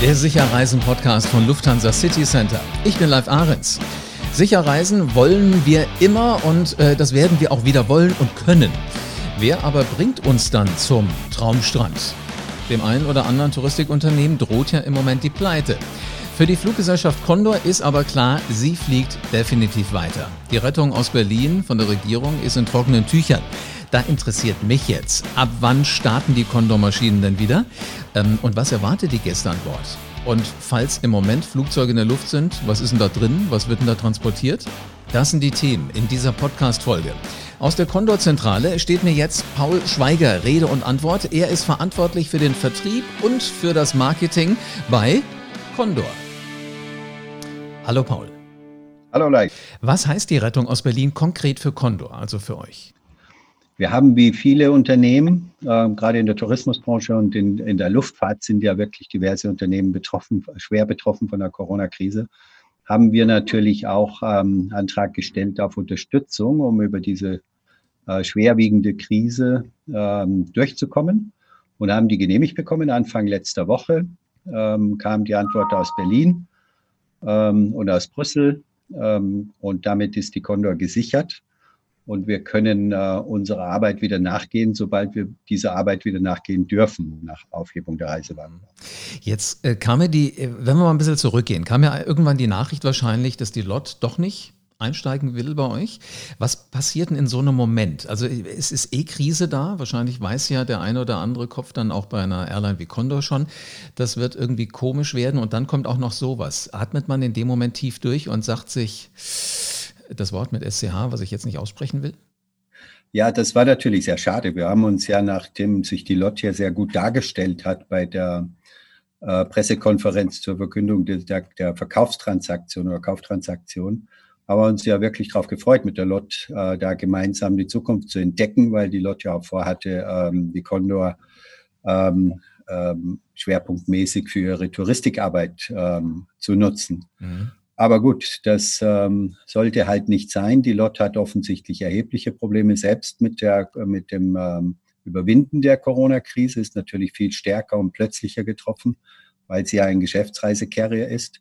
Der Sicherreisen-Podcast von Lufthansa City Center. Ich bin Live Ahrens. Sicher reisen wollen wir immer und äh, das werden wir auch wieder wollen und können. Wer aber bringt uns dann zum Traumstrand? Dem einen oder anderen Touristikunternehmen droht ja im Moment die Pleite. Für die Fluggesellschaft Condor ist aber klar, sie fliegt definitiv weiter. Die Rettung aus Berlin von der Regierung ist in trockenen Tüchern. Da interessiert mich jetzt, ab wann starten die Condor-Maschinen denn wieder? Ähm, und was erwartet die Gäste an Bord? Und falls im Moment Flugzeuge in der Luft sind, was ist denn da drin? Was wird denn da transportiert? Das sind die Themen in dieser Podcast-Folge. Aus der Condor-Zentrale steht mir jetzt Paul Schweiger Rede und Antwort. Er ist verantwortlich für den Vertrieb und für das Marketing bei Condor. Hallo Paul. Hallo Leik. Was heißt die Rettung aus Berlin konkret für Condor, also für euch? Wir haben wie viele Unternehmen, äh, gerade in der Tourismusbranche und in, in der Luftfahrt sind ja wirklich diverse Unternehmen betroffen, schwer betroffen von der Corona-Krise, haben wir natürlich auch ähm, Antrag gestellt auf Unterstützung, um über diese äh, schwerwiegende Krise ähm, durchzukommen und haben die genehmigt bekommen. Anfang letzter Woche ähm, kam die Antwort aus Berlin ähm, und aus Brüssel ähm, und damit ist die Condor gesichert und wir können äh, unserer Arbeit wieder nachgehen, sobald wir dieser Arbeit wieder nachgehen dürfen, nach Aufhebung der Reisewarnung. Jetzt äh, kam ja die, äh, wenn wir mal ein bisschen zurückgehen, kam ja irgendwann die Nachricht wahrscheinlich, dass die LOT doch nicht einsteigen will bei euch. Was passiert denn in so einem Moment? Also es ist eh Krise da. Wahrscheinlich weiß ja der eine oder andere Kopf dann auch bei einer Airline wie Condor schon, das wird irgendwie komisch werden und dann kommt auch noch sowas. Atmet man in dem Moment tief durch und sagt sich, das Wort mit SCH, was ich jetzt nicht aussprechen will? Ja, das war natürlich sehr schade. Wir haben uns ja, nachdem sich die Lot hier sehr gut dargestellt hat bei der äh, Pressekonferenz zur Verkündung der, der, Verkaufstransaktion oder Kauftransaktion, haben wir uns ja wirklich darauf gefreut, mit der Lot äh, da gemeinsam die Zukunft zu entdecken, weil die Lot ja auch vorhatte, ähm, die Condor ähm, ähm, schwerpunktmäßig für ihre Touristikarbeit ähm, zu nutzen. Mhm. Aber gut, das ähm, sollte halt nicht sein. Die Lot hat offensichtlich erhebliche Probleme selbst mit, der, mit dem ähm, Überwinden der Corona-Krise, ist natürlich viel stärker und plötzlicher getroffen, weil sie ja ein Geschäftsreisecarrier ist.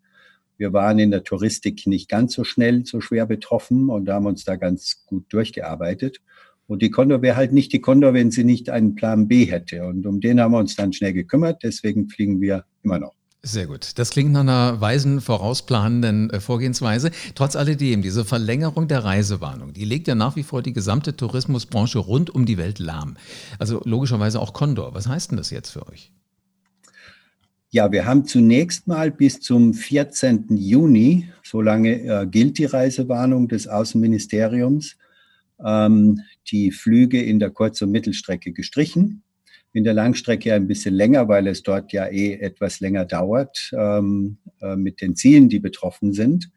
Wir waren in der Touristik nicht ganz so schnell, so schwer betroffen und haben uns da ganz gut durchgearbeitet. Und die Condor wäre halt nicht die Condor, wenn sie nicht einen Plan B hätte. Und um den haben wir uns dann schnell gekümmert. Deswegen fliegen wir immer noch. Sehr gut. Das klingt nach einer weisen, vorausplanenden äh, Vorgehensweise. Trotz alledem, diese Verlängerung der Reisewarnung, die legt ja nach wie vor die gesamte Tourismusbranche rund um die Welt lahm. Also logischerweise auch Condor. Was heißt denn das jetzt für euch? Ja, wir haben zunächst mal bis zum 14. Juni, solange äh, gilt die Reisewarnung des Außenministeriums, ähm, die Flüge in der Kurz- und Mittelstrecke gestrichen in der Langstrecke ein bisschen länger, weil es dort ja eh etwas länger dauert ähm, äh, mit den Zielen, die betroffen sind,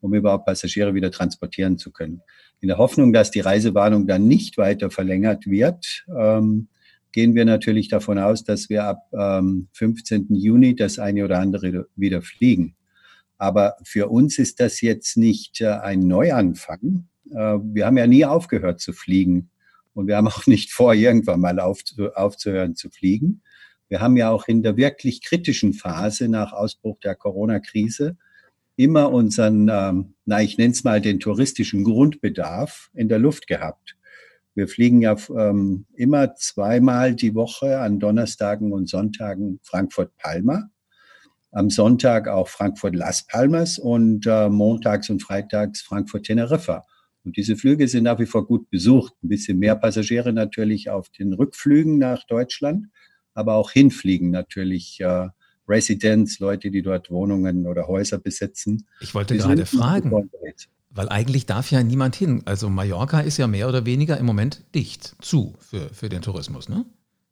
um überhaupt Passagiere wieder transportieren zu können. In der Hoffnung, dass die Reisewarnung dann nicht weiter verlängert wird, ähm, gehen wir natürlich davon aus, dass wir ab ähm, 15. Juni das eine oder andere wieder fliegen. Aber für uns ist das jetzt nicht äh, ein Neuanfang. Äh, wir haben ja nie aufgehört zu fliegen und wir haben auch nicht vor, irgendwann mal aufzuhören zu fliegen. Wir haben ja auch in der wirklich kritischen Phase nach Ausbruch der Corona-Krise immer unseren, ähm, na, ich nenne es mal den touristischen Grundbedarf in der Luft gehabt. Wir fliegen ja ähm, immer zweimal die Woche an Donnerstagen und Sonntagen Frankfurt-Palma. Am Sonntag auch Frankfurt-Las Palmas und äh, montags und freitags Frankfurt-Teneriffa. Und diese Flüge sind nach wie vor gut besucht. Ein bisschen mehr Passagiere natürlich auf den Rückflügen nach Deutschland, aber auch hinfliegen natürlich äh, Residents, Leute, die dort Wohnungen oder Häuser besitzen. Ich wollte gerade fragen, weil eigentlich darf ja niemand hin. Also Mallorca ist ja mehr oder weniger im Moment dicht zu für, für den Tourismus, ne?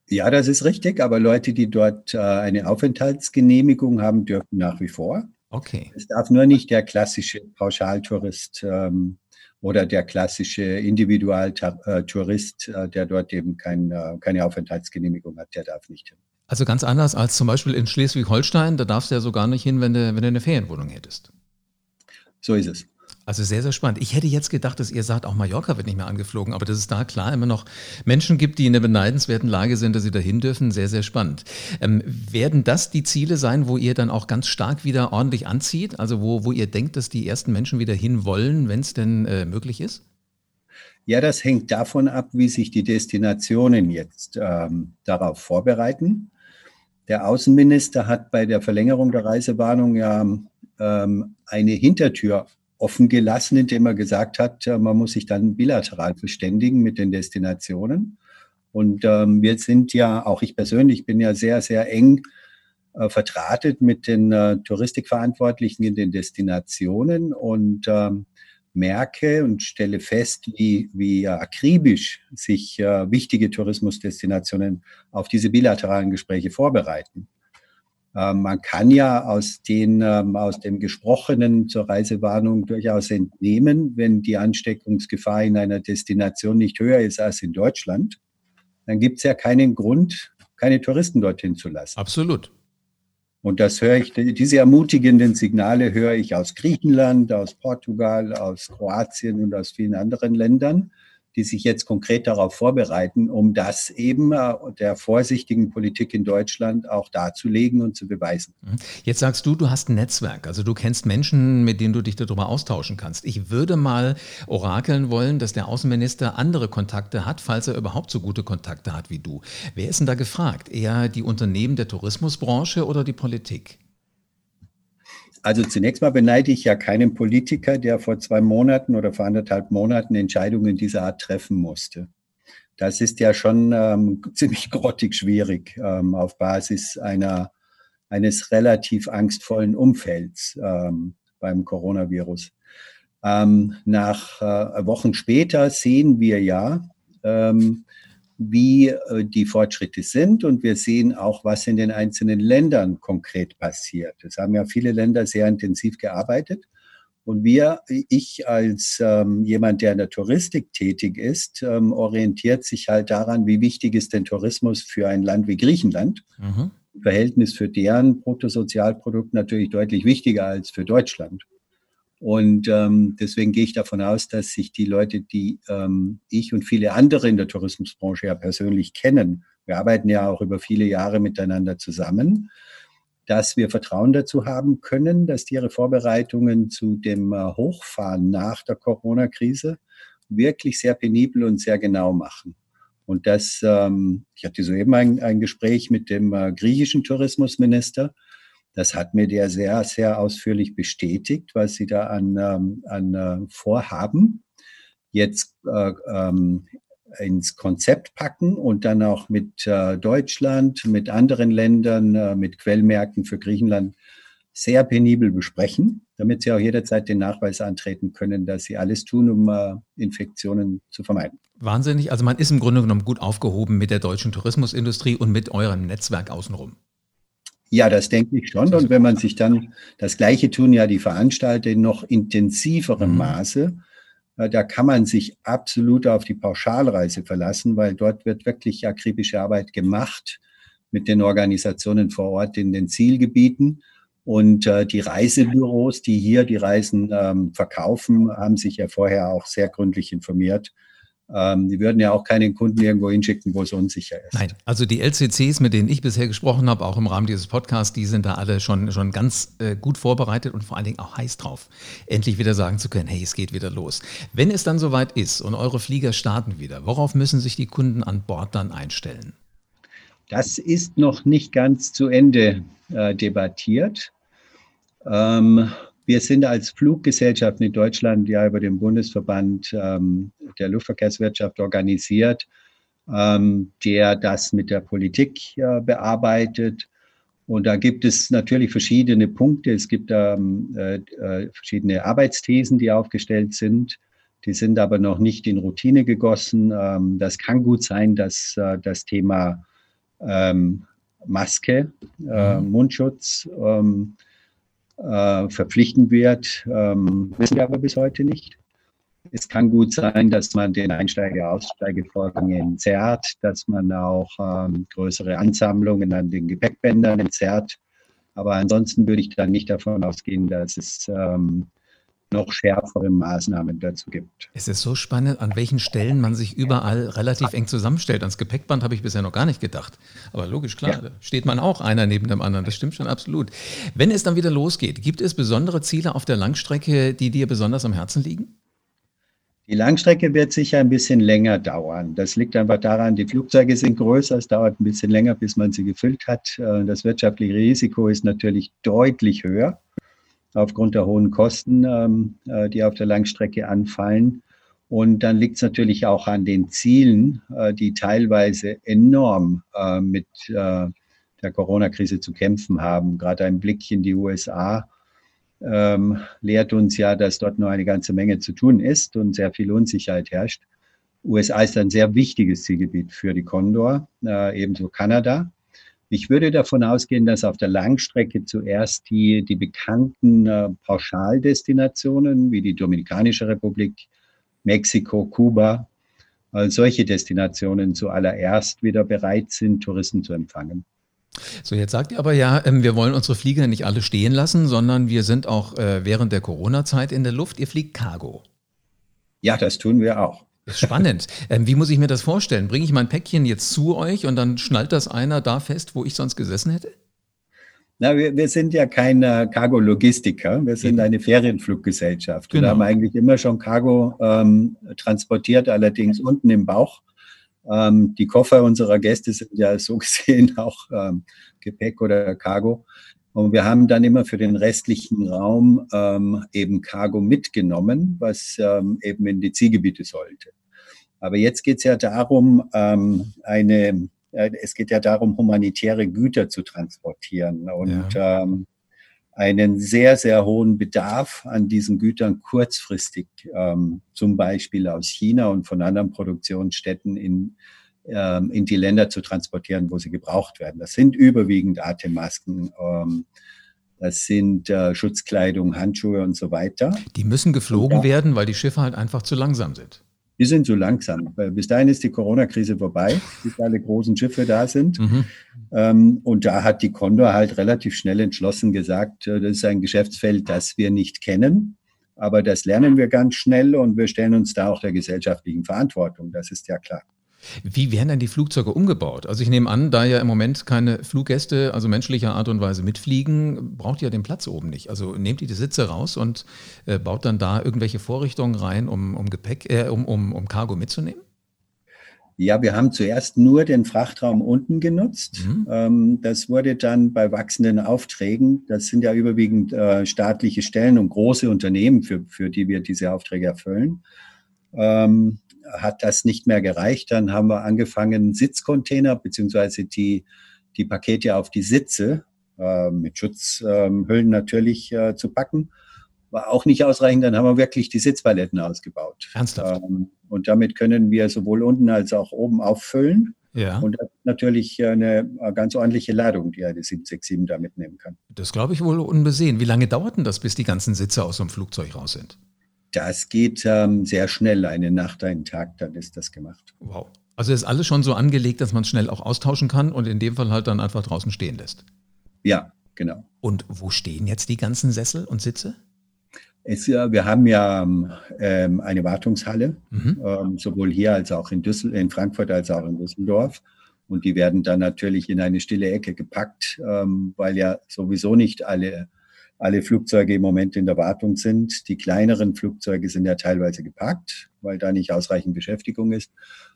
Ja, das ist richtig, aber Leute, die dort äh, eine Aufenthaltsgenehmigung haben, dürfen nach wie vor. Okay. Es darf nur nicht der klassische Pauschaltourist ähm, oder der klassische Individualtourist, äh, der dort eben kein, äh, keine Aufenthaltsgenehmigung hat, der darf nicht hin. Also ganz anders als zum Beispiel in Schleswig-Holstein, da darfst du ja so gar nicht hin, wenn du, wenn du eine Ferienwohnung hättest. So ist es. Also sehr, sehr spannend. Ich hätte jetzt gedacht, dass ihr sagt, auch Mallorca wird nicht mehr angeflogen, aber dass es da klar immer noch Menschen gibt, die in der beneidenswerten Lage sind, dass sie dahin dürfen, sehr, sehr spannend. Ähm, werden das die Ziele sein, wo ihr dann auch ganz stark wieder ordentlich anzieht? Also wo, wo ihr denkt, dass die ersten Menschen wieder hin wollen, wenn es denn äh, möglich ist? Ja, das hängt davon ab, wie sich die Destinationen jetzt ähm, darauf vorbereiten. Der Außenminister hat bei der Verlängerung der Reisewarnung ja ähm, eine Hintertür offen gelassen, indem er gesagt hat, äh, man muss sich dann bilateral verständigen mit den Destinationen. Und ähm, wir sind ja, auch ich persönlich bin ja sehr, sehr eng äh, vertratet mit den äh, Touristikverantwortlichen in den Destinationen und ähm, merke und stelle fest, wie, wie akribisch sich äh, wichtige Tourismusdestinationen auf diese bilateralen Gespräche vorbereiten. Ähm, man kann ja aus, den, ähm, aus dem Gesprochenen zur Reisewarnung durchaus entnehmen, wenn die Ansteckungsgefahr in einer Destination nicht höher ist als in Deutschland, dann gibt es ja keinen Grund, keine Touristen dorthin zu lassen. Absolut. Und das höre ich, diese ermutigenden Signale höre ich aus Griechenland, aus Portugal, aus Kroatien und aus vielen anderen Ländern die sich jetzt konkret darauf vorbereiten, um das eben äh, der vorsichtigen Politik in Deutschland auch darzulegen und zu beweisen. Mhm. Jetzt sagst du, du hast ein Netzwerk, also du kennst Menschen, mit denen du dich darüber austauschen kannst. Ich würde mal orakeln wollen, dass der Außenminister andere Kontakte hat, falls er überhaupt so gute Kontakte hat wie du. Wer ist denn da gefragt? Eher die Unternehmen der Tourismusbranche oder die Politik? Also zunächst mal beneide ich ja keinen Politiker, der vor zwei Monaten oder vor anderthalb Monaten Entscheidungen dieser Art treffen musste. Das ist ja schon ähm, ziemlich grottig schwierig ähm, auf Basis einer, eines relativ angstvollen Umfelds ähm, beim Coronavirus. Ähm, nach äh, Wochen später sehen wir ja, ähm, wie äh, die Fortschritte sind und wir sehen auch, was in den einzelnen Ländern konkret passiert. Es haben ja viele Länder sehr intensiv gearbeitet. Und wir, ich als ähm, jemand, der in der Touristik tätig ist, ähm, orientiert sich halt daran, wie wichtig ist denn Tourismus für ein Land wie Griechenland. Mhm. Verhältnis für deren Bruttosozialprodukt natürlich deutlich wichtiger als für Deutschland. Und ähm, deswegen gehe ich davon aus, dass sich die Leute, die ähm, ich und viele andere in der Tourismusbranche ja persönlich kennen, wir arbeiten ja auch über viele Jahre miteinander zusammen, dass wir Vertrauen dazu haben können, dass ihre Vorbereitungen zu dem äh, Hochfahren nach der Corona-Krise wirklich sehr penibel und sehr genau machen. Und das, ähm, ich hatte soeben ein, ein Gespräch mit dem äh, griechischen Tourismusminister, das hat mir der sehr, sehr ausführlich bestätigt, was sie da an, ähm, an äh, Vorhaben jetzt äh, ähm, ins Konzept packen und dann auch mit äh, Deutschland, mit anderen Ländern, äh, mit Quellmärkten für Griechenland sehr penibel besprechen, damit sie auch jederzeit den Nachweis antreten können, dass sie alles tun, um äh, Infektionen zu vermeiden. Wahnsinnig. Also man ist im Grunde genommen gut aufgehoben mit der deutschen Tourismusindustrie und mit eurem Netzwerk außenrum. Ja, das denke ich schon. Und wenn man sich dann, das Gleiche tun ja die Veranstalter in noch intensiverem mhm. Maße, äh, da kann man sich absolut auf die Pauschalreise verlassen, weil dort wird wirklich akribische Arbeit gemacht mit den Organisationen vor Ort in den Zielgebieten. Und äh, die Reisebüros, die hier die Reisen ähm, verkaufen, haben sich ja vorher auch sehr gründlich informiert die würden ja auch keinen Kunden irgendwo hinschicken, wo es unsicher ist. Nein, also die LCCs, mit denen ich bisher gesprochen habe, auch im Rahmen dieses Podcasts, die sind da alle schon, schon ganz äh, gut vorbereitet und vor allen Dingen auch heiß drauf, endlich wieder sagen zu können, hey, es geht wieder los. Wenn es dann soweit ist und eure Flieger starten wieder, worauf müssen sich die Kunden an Bord dann einstellen? Das ist noch nicht ganz zu Ende äh, debattiert. Ähm, wir sind als Fluggesellschaft in Deutschland ja über den Bundesverband ähm, der Luftverkehrswirtschaft organisiert, ähm, der das mit der Politik äh, bearbeitet. Und da gibt es natürlich verschiedene Punkte. Es gibt ähm, äh, äh, verschiedene Arbeitsthesen, die aufgestellt sind. Die sind aber noch nicht in Routine gegossen. Ähm, das kann gut sein, dass äh, das Thema ähm, Maske, äh, mhm. Mundschutz, ähm, äh, verpflichten wird, ähm, wissen wir aber bis heute nicht. Es kann gut sein, dass man den Einsteige-Aussteigevorgang entzerrt, dass man auch ähm, größere Ansammlungen an den Gepäckbändern entzerrt. Aber ansonsten würde ich dann nicht davon ausgehen, dass es ähm, noch schärfere Maßnahmen dazu gibt. Es ist so spannend, an welchen Stellen man sich überall relativ eng zusammenstellt. Ans Gepäckband habe ich bisher noch gar nicht gedacht. Aber logisch, klar, ja. da steht man auch einer neben dem anderen. Das stimmt schon absolut. Wenn es dann wieder losgeht, gibt es besondere Ziele auf der Langstrecke, die dir besonders am Herzen liegen? Die Langstrecke wird sicher ein bisschen länger dauern. Das liegt einfach daran, die Flugzeuge sind größer, es dauert ein bisschen länger, bis man sie gefüllt hat. Äh, das wirtschaftliche Risiko ist natürlich deutlich höher aufgrund der hohen Kosten, ähm, äh, die auf der Langstrecke anfallen. Und dann liegt es natürlich auch an den Zielen, äh, die teilweise enorm mit der Corona-Krise zu kämpfen haben. Gerade ein Blick in die USA ähm, lehrt uns ja, dass dort noch eine ganze Menge zu tun ist und sehr viel Unsicherheit herrscht. USA ist ein sehr wichtiges Zielgebiet für die Condor, äh, ebenso Kanada. Ich würde davon ausgehen, dass auf der Langstrecke zuerst die, die bekannten äh, Pauschaldestinationen wie die Dominikanische Republik, Mexiko, Kuba, äh, solche Destinationen zuallererst wieder bereit sind, Touristen zu empfangen. So, jetzt sagt ihr aber ja, ähm, wir wollen unsere Flieger nicht alle stehen lassen, sondern wir sind auch äh, während der Corona-Zeit in der Luft. Ihr fliegt Cargo. Ja, das tun wir auch. Spannend. Ähm, wie muss ich mir das vorstellen? Bringe ich mein Päckchen jetzt zu euch und dann schnallt das einer da fest, wo ich sonst gesessen hätte? Na, wir, wir sind ja keine Cargo-Logistiker, wir sind eine Ferienfluggesellschaft. Genau. Wir haben eigentlich immer schon Cargo ähm, transportiert, allerdings unten im Bauch. Ähm, die Koffer unserer Gäste sind ja so gesehen auch ähm, Gepäck oder Cargo. Und wir haben dann immer für den restlichen Raum ähm, eben Cargo mitgenommen, was ähm, eben in die Zielgebiete sollte. Aber jetzt geht es ja darum, ähm, eine, äh, es geht ja darum, humanitäre Güter zu transportieren. Und ja. ähm, einen sehr, sehr hohen Bedarf an diesen Gütern kurzfristig, ähm, zum Beispiel aus China und von anderen Produktionsstätten in, in die Länder zu transportieren, wo sie gebraucht werden. Das sind überwiegend Atemmasken. Ähm, das sind äh, Schutzkleidung, Handschuhe und so weiter. Die müssen geflogen ja. werden, weil die Schiffe halt einfach zu langsam sind. Die sind zu langsam. Bis dahin ist die Corona-Krise vorbei, bis alle großen Schiffe da sind. Mhm. Ähm, und da hat die Condor halt relativ schnell entschlossen gesagt, äh, das ist ein Geschäftsfeld, das wir nicht kennen. Aber das lernen wir ganz schnell und wir stellen uns da auch der gesellschaftlichen Verantwortung. Das ist ja klar. Wie werden denn die Flugzeuge umgebaut? Also ich nehme an, da ja im Moment keine Fluggäste, also menschlicher Art und Weise mitfliegen, braucht ihr den Platz oben nicht. Also nehmt ihr die Sitze raus und äh, baut dann da irgendwelche Vorrichtungen rein, um, um Gepäck, äh, um, um, um Cargo mitzunehmen? Ja, wir haben zuerst nur den Frachtraum unten genutzt. Mhm. Ähm, das wurde dann bei wachsenden Aufträgen, das sind ja überwiegend äh, staatliche Stellen und große Unternehmen, für, für die wir diese Aufträge erfüllen. Ähm, hat das nicht mehr gereicht. Dann haben wir angefangen, Sitzcontainer beziehungsweise die, die Pakete auf die Sitze äh, mit Schutzhüllen ähm, natürlich äh, zu packen. War auch nicht ausreichend. Dann haben wir wirklich die Sitzpaletten ausgebaut. Ernsthaft? Ähm, und damit können wir sowohl unten als auch oben auffüllen. Ja. Und natürlich eine ganz ordentliche Ladung, die eine 767 da mitnehmen kann. Das glaube ich wohl unbesehen. Wie lange dauert denn das, bis die ganzen Sitze aus so einem Flugzeug raus sind? Das geht ähm, sehr schnell, eine Nacht, einen Tag, dann ist das gemacht. Wow. Also ist alles schon so angelegt, dass man schnell auch austauschen kann und in dem Fall halt dann einfach draußen stehen lässt. Ja, genau. Und wo stehen jetzt die ganzen Sessel und Sitze? Es, ja, wir haben ja ähm, eine Wartungshalle, mhm. ähm, sowohl hier als auch in, Düssel in Frankfurt als auch in Düsseldorf. Und die werden dann natürlich in eine stille Ecke gepackt, ähm, weil ja sowieso nicht alle alle Flugzeuge im Moment in der Wartung sind. Die kleineren Flugzeuge sind ja teilweise geparkt, weil da nicht ausreichend Beschäftigung ist.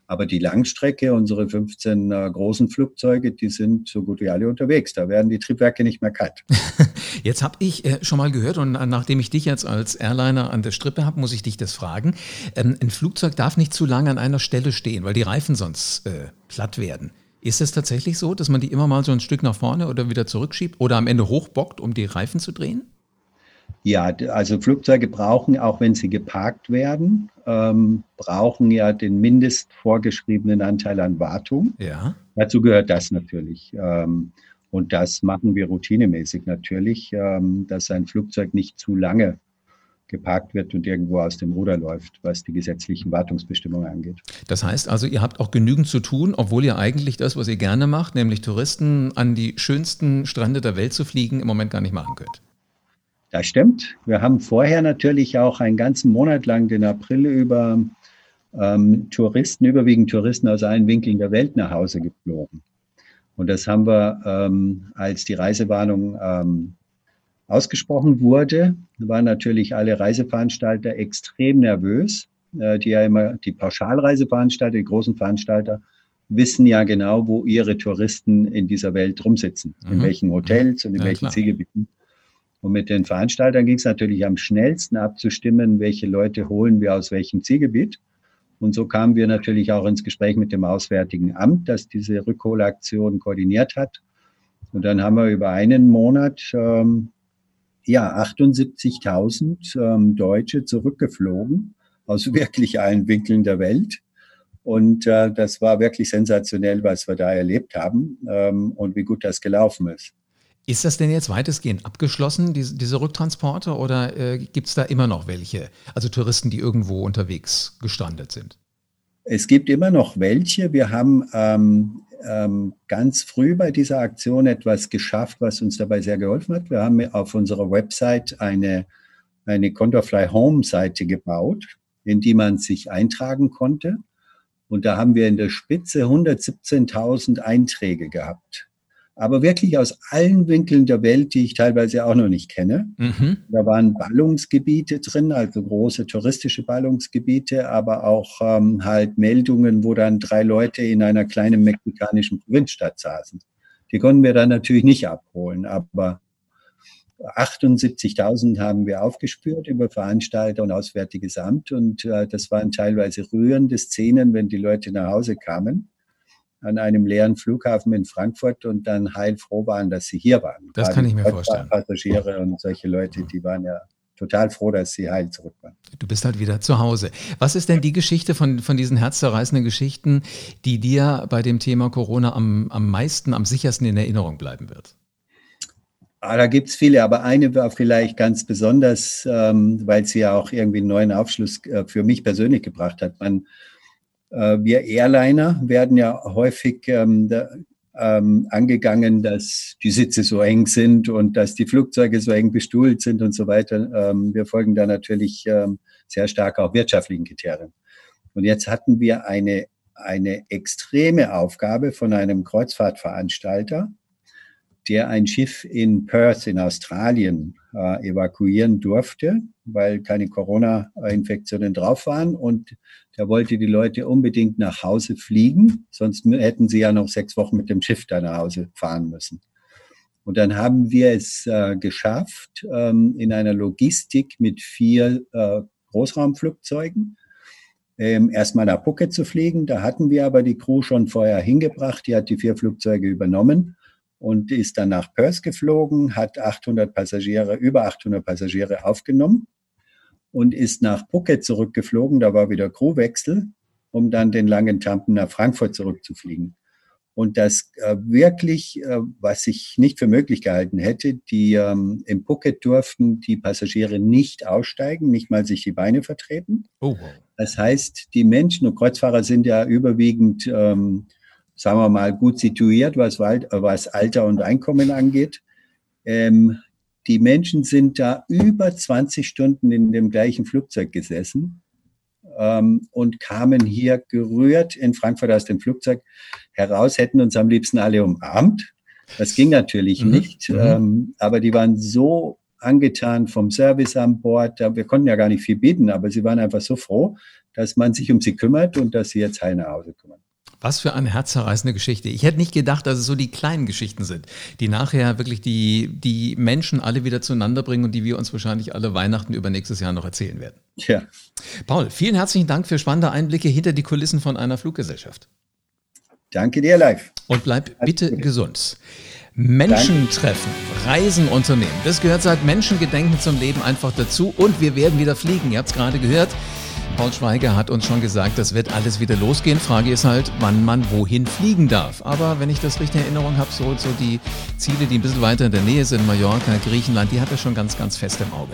Aber die Langstrecke, unsere 15 äh, großen Flugzeuge, die sind so gut wie alle unterwegs. Da werden die Triebwerke nicht mehr kalt. Jetzt habe ich äh, schon mal gehört und nachdem ich dich jetzt als Airliner an der Strippe habe, muss ich dich das fragen. Ähm, ein Flugzeug darf nicht zu lange an einer Stelle stehen, weil die Reifen sonst äh, platt werden. Ist es tatsächlich so, dass man die immer mal so ein Stück nach vorne oder wieder zurückschiebt oder am Ende hochbockt, um die Reifen zu drehen? Ja, also Flugzeuge brauchen, auch wenn sie geparkt werden, ähm, brauchen ja den mindest vorgeschriebenen Anteil an Wartung. Ja. Dazu gehört das natürlich. Ähm, und das machen wir routinemäßig natürlich, ähm, dass ein Flugzeug nicht zu lange geparkt wird und irgendwo aus dem Ruder läuft, was die gesetzlichen Wartungsbestimmungen angeht. Das heißt also, ihr habt auch genügend zu tun, obwohl ihr eigentlich das, was ihr gerne macht, nämlich Touristen an die schönsten Strände der Welt zu fliegen, im Moment gar nicht machen könnt. Das stimmt. Wir haben vorher natürlich auch einen ganzen Monat lang den April über ähm, Touristen, überwiegend Touristen aus allen Winkeln der Welt nach Hause geflogen. Und das haben wir, ähm, als die Reisewarnung ähm, ausgesprochen wurde, waren natürlich alle Reiseveranstalter extrem nervös. Äh, die ja immer, die Pauschalreiseveranstalter, die großen Veranstalter, wissen ja genau, wo ihre Touristen in dieser Welt rumsitzen, mhm. in welchen Hotels und in ja, welchen Zielgebieten. Und mit den Veranstaltern ging es natürlich am schnellsten abzustimmen, welche Leute holen wir aus welchem Zielgebiet. Und so kamen wir natürlich auch ins Gespräch mit dem Auswärtigen Amt, das diese Rückholaktion koordiniert hat. Und dann haben wir über einen Monat ähm, ja 78.000 ähm, Deutsche zurückgeflogen aus wirklich allen Winkeln der Welt. Und äh, das war wirklich sensationell, was wir da erlebt haben ähm, und wie gut das gelaufen ist. Ist das denn jetzt weitestgehend abgeschlossen, diese, diese Rücktransporte, oder äh, gibt es da immer noch welche? Also Touristen, die irgendwo unterwegs gestrandet sind? Es gibt immer noch welche. Wir haben ähm, ähm, ganz früh bei dieser Aktion etwas geschafft, was uns dabei sehr geholfen hat. Wir haben auf unserer Website eine, eine Contorfly Home Seite gebaut, in die man sich eintragen konnte. Und da haben wir in der Spitze 117.000 Einträge gehabt aber wirklich aus allen Winkeln der Welt, die ich teilweise auch noch nicht kenne. Mhm. Da waren Ballungsgebiete drin, also große touristische Ballungsgebiete, aber auch ähm, halt Meldungen, wo dann drei Leute in einer kleinen mexikanischen Provinzstadt saßen. Die konnten wir dann natürlich nicht abholen, aber 78.000 haben wir aufgespürt über Veranstalter und Auswärtiges Amt und äh, das waren teilweise rührende Szenen, wenn die Leute nach Hause kamen an einem leeren Flughafen in Frankfurt und dann heilfroh waren, dass sie hier waren. Das Gerade kann ich mir vorstellen. Passagiere und solche Leute, die waren ja total froh, dass sie heil zurück waren. Du bist halt wieder zu Hause. Was ist denn die Geschichte von, von diesen herzzerreißenden Geschichten, die dir bei dem Thema Corona am, am meisten, am sichersten in Erinnerung bleiben wird? Ah, da gibt es viele, aber eine war vielleicht ganz besonders, ähm, weil sie ja auch irgendwie einen neuen Aufschluss äh, für mich persönlich gebracht hat. Man wir Airliner werden ja häufig ähm, da, ähm, angegangen, dass die Sitze so eng sind und dass die Flugzeuge so eng bestuhlt sind und so weiter. Ähm, wir folgen da natürlich ähm, sehr stark auch wirtschaftlichen Kriterien. Und jetzt hatten wir eine, eine extreme Aufgabe von einem Kreuzfahrtveranstalter, der ein Schiff in Perth in Australien äh, evakuieren durfte, weil keine Corona-Infektionen drauf waren. Und der wollte die Leute unbedingt nach Hause fliegen, sonst hätten sie ja noch sechs Wochen mit dem Schiff da nach Hause fahren müssen. Und dann haben wir es äh, geschafft, ähm, in einer Logistik mit vier äh, Großraumflugzeugen ähm, erstmal nach Phuket zu fliegen. Da hatten wir aber die Crew schon vorher hingebracht. Die hat die vier Flugzeuge übernommen und ist dann nach Perth geflogen, hat 800 Passagiere, über 800 Passagiere aufgenommen und ist nach Phuket zurückgeflogen. Da war wieder Crewwechsel, um dann den langen Jumpen nach Frankfurt zurückzufliegen. Und das äh, wirklich, äh, was ich nicht für möglich gehalten hätte, die ähm, im Phuket durften die Passagiere nicht aussteigen, nicht mal sich die Beine vertreten. Oh. Das heißt, die Menschen und Kreuzfahrer sind ja überwiegend ähm, sagen wir mal, gut situiert, was, was Alter und Einkommen angeht. Ähm, die Menschen sind da über 20 Stunden in dem gleichen Flugzeug gesessen ähm, und kamen hier gerührt in Frankfurt aus dem Flugzeug heraus, hätten uns am liebsten alle umarmt. Das ging natürlich mhm. nicht, mhm. ähm, aber die waren so angetan vom Service an Bord. Wir konnten ja gar nicht viel bieten, aber sie waren einfach so froh, dass man sich um sie kümmert und dass sie jetzt heil nach Hause kümmern. Was für eine herzzerreißende Geschichte. Ich hätte nicht gedacht, dass es so die kleinen Geschichten sind, die nachher wirklich die, die Menschen alle wieder zueinander bringen und die wir uns wahrscheinlich alle Weihnachten über nächstes Jahr noch erzählen werden. Ja. Paul, vielen herzlichen Dank für spannende Einblicke hinter die Kulissen von einer Fluggesellschaft. Danke dir, live. Und bleib bitte gesund. Menschen treffen, Reisen unternehmen. Das gehört seit Menschengedenken zum Leben einfach dazu. Und wir werden wieder fliegen. Ihr habt es gerade gehört. Paul Schweiger hat uns schon gesagt, das wird alles wieder losgehen. Frage ist halt, wann man wohin fliegen darf. Aber wenn ich das richtig in Erinnerung habe, so, so die Ziele, die ein bisschen weiter in der Nähe sind, Mallorca, Griechenland, die hat er schon ganz, ganz fest im Auge.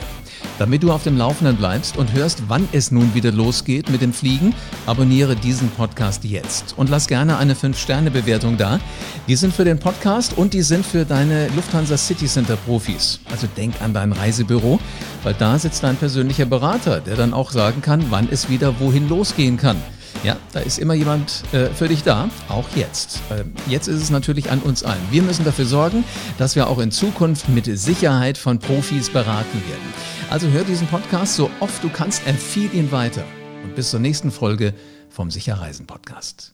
Damit du auf dem Laufenden bleibst und hörst, wann es nun wieder losgeht mit dem Fliegen, abonniere diesen Podcast jetzt und lass gerne eine 5-Sterne-Bewertung da. Die sind für den Podcast und die sind für deine Lufthansa City Center Profis. Also denk an dein Reisebüro, weil da sitzt dein persönlicher Berater, der dann auch sagen kann, wann es wieder wohin losgehen kann. Ja, da ist immer jemand äh, für dich da, auch jetzt. Äh, jetzt ist es natürlich an uns allen. Wir müssen dafür sorgen, dass wir auch in Zukunft mit Sicherheit von Profis beraten werden. Also hör diesen Podcast so oft du kannst, empfiehl ihn weiter. Und bis zur nächsten Folge vom Sicherreisen Podcast.